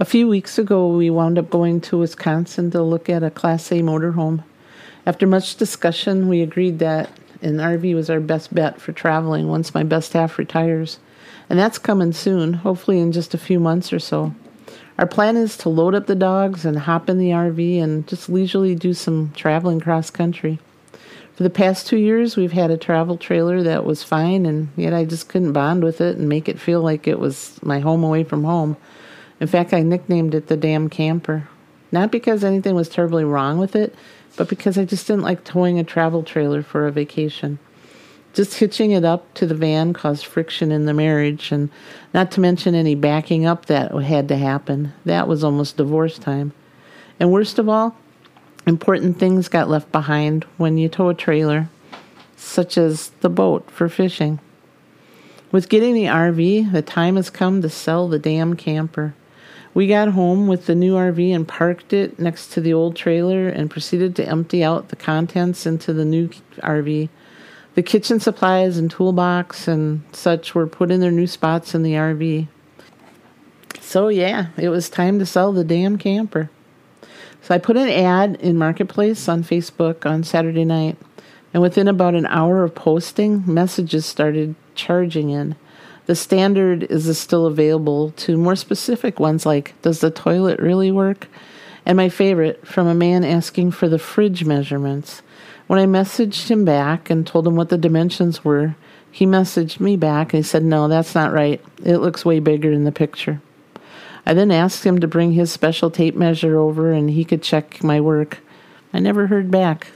A few weeks ago, we wound up going to Wisconsin to look at a Class A motorhome. After much discussion, we agreed that an RV was our best bet for traveling once my best half retires. And that's coming soon, hopefully in just a few months or so. Our plan is to load up the dogs and hop in the RV and just leisurely do some traveling cross country. For the past two years, we've had a travel trailer that was fine, and yet I just couldn't bond with it and make it feel like it was my home away from home. In fact, I nicknamed it the damn camper. Not because anything was terribly wrong with it, but because I just didn't like towing a travel trailer for a vacation. Just hitching it up to the van caused friction in the marriage, and not to mention any backing up that had to happen. That was almost divorce time. And worst of all, important things got left behind when you tow a trailer, such as the boat for fishing. With getting the RV, the time has come to sell the damn camper. We got home with the new RV and parked it next to the old trailer and proceeded to empty out the contents into the new RV. The kitchen supplies and toolbox and such were put in their new spots in the RV. So, yeah, it was time to sell the damn camper. So, I put an ad in Marketplace on Facebook on Saturday night, and within about an hour of posting, messages started charging in. The standard is still available to more specific ones like Does the toilet really work? And my favorite, from a man asking for the fridge measurements. When I messaged him back and told him what the dimensions were, he messaged me back and he said, No, that's not right. It looks way bigger in the picture. I then asked him to bring his special tape measure over and he could check my work. I never heard back.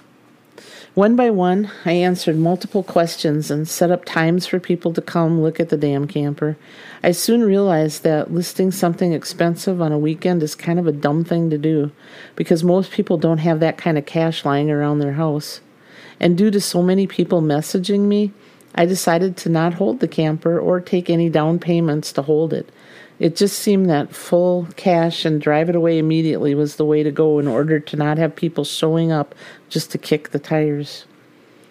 One by one, I answered multiple questions and set up times for people to come look at the damn camper. I soon realized that listing something expensive on a weekend is kind of a dumb thing to do because most people don't have that kind of cash lying around their house. And due to so many people messaging me, I decided to not hold the camper or take any down payments to hold it. It just seemed that full cash and drive it away immediately was the way to go in order to not have people showing up just to kick the tires.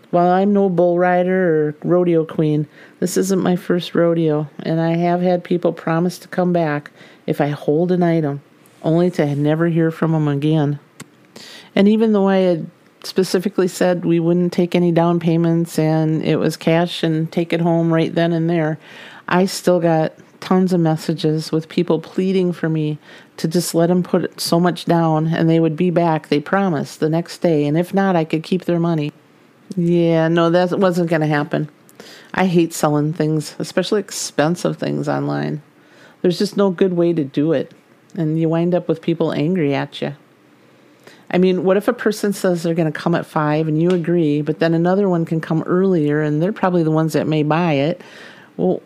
While I'm no bull rider or rodeo queen, this isn't my first rodeo, and I have had people promise to come back if I hold an item, only to never hear from them again. And even though I had specifically said we wouldn't take any down payments and it was cash and take it home right then and there, I still got tons of messages with people pleading for me to just let them put so much down and they would be back, they promised, the next day. And if not, I could keep their money. Yeah, no, that wasn't going to happen. I hate selling things, especially expensive things online. There's just no good way to do it. And you wind up with people angry at you. I mean, what if a person says they're going to come at five and you agree, but then another one can come earlier and they're probably the ones that may buy it? Well,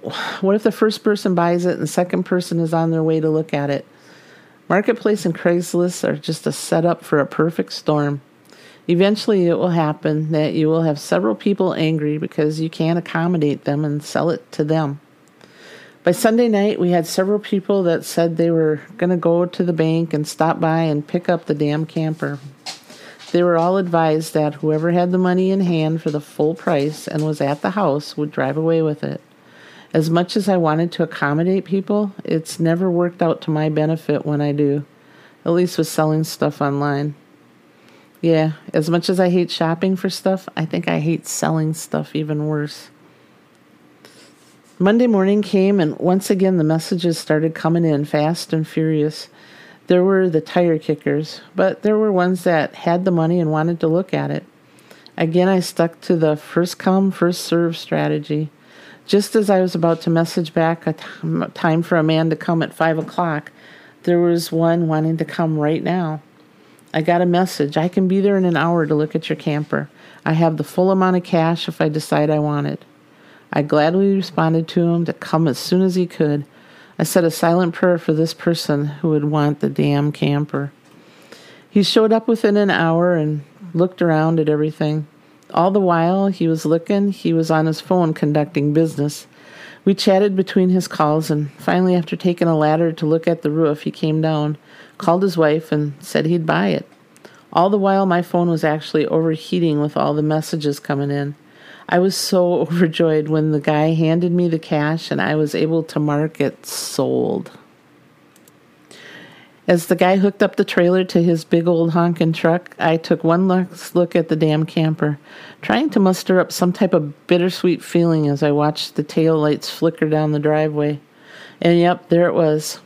what if the first person buys it and the second person is on their way to look at it? Marketplace and Craigslist are just a setup for a perfect storm. Eventually, it will happen that you will have several people angry because you can't accommodate them and sell it to them. By Sunday night, we had several people that said they were going to go to the bank and stop by and pick up the damn camper. They were all advised that whoever had the money in hand for the full price and was at the house would drive away with it. As much as I wanted to accommodate people, it's never worked out to my benefit when I do, at least with selling stuff online. Yeah, as much as I hate shopping for stuff, I think I hate selling stuff even worse. Monday morning came, and once again the messages started coming in fast and furious. There were the tire kickers, but there were ones that had the money and wanted to look at it. Again, I stuck to the first come, first serve strategy. Just as I was about to message back a time for a man to come at 5 o'clock, there was one wanting to come right now. I got a message. I can be there in an hour to look at your camper. I have the full amount of cash if I decide I want it. I gladly responded to him to come as soon as he could. I said a silent prayer for this person who would want the damn camper. He showed up within an hour and looked around at everything. All the while he was looking, he was on his phone conducting business. We chatted between his calls, and finally, after taking a ladder to look at the roof, he came down, called his wife, and said he'd buy it. All the while, my phone was actually overheating with all the messages coming in. I was so overjoyed when the guy handed me the cash and I was able to mark it sold. As the guy hooked up the trailer to his big old honkin' truck, I took one last look at the damn camper, trying to muster up some type of bittersweet feeling as I watched the tail lights flicker down the driveway. And yep, there it was.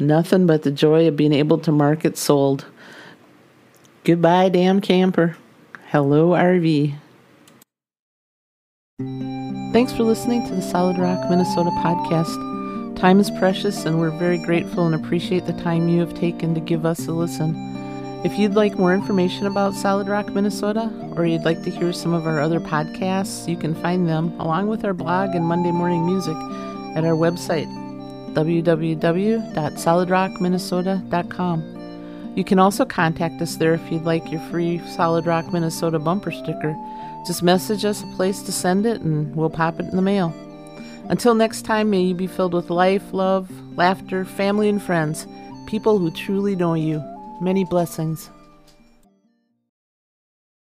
Nothing but the joy of being able to mark it sold. Goodbye, damn camper. Hello, RV. Thanks for listening to the Solid Rock, Minnesota podcast. Time is precious, and we're very grateful and appreciate the time you have taken to give us a listen. If you'd like more information about Solid Rock, Minnesota, or you'd like to hear some of our other podcasts, you can find them, along with our blog and Monday morning music, at our website, www.solidrockminnesota.com. You can also contact us there if you'd like your free Solid Rock, Minnesota bumper sticker. Just message us a place to send it, and we'll pop it in the mail. Until next time, may you be filled with life, love, laughter, family, and friends, people who truly know you. Many blessings.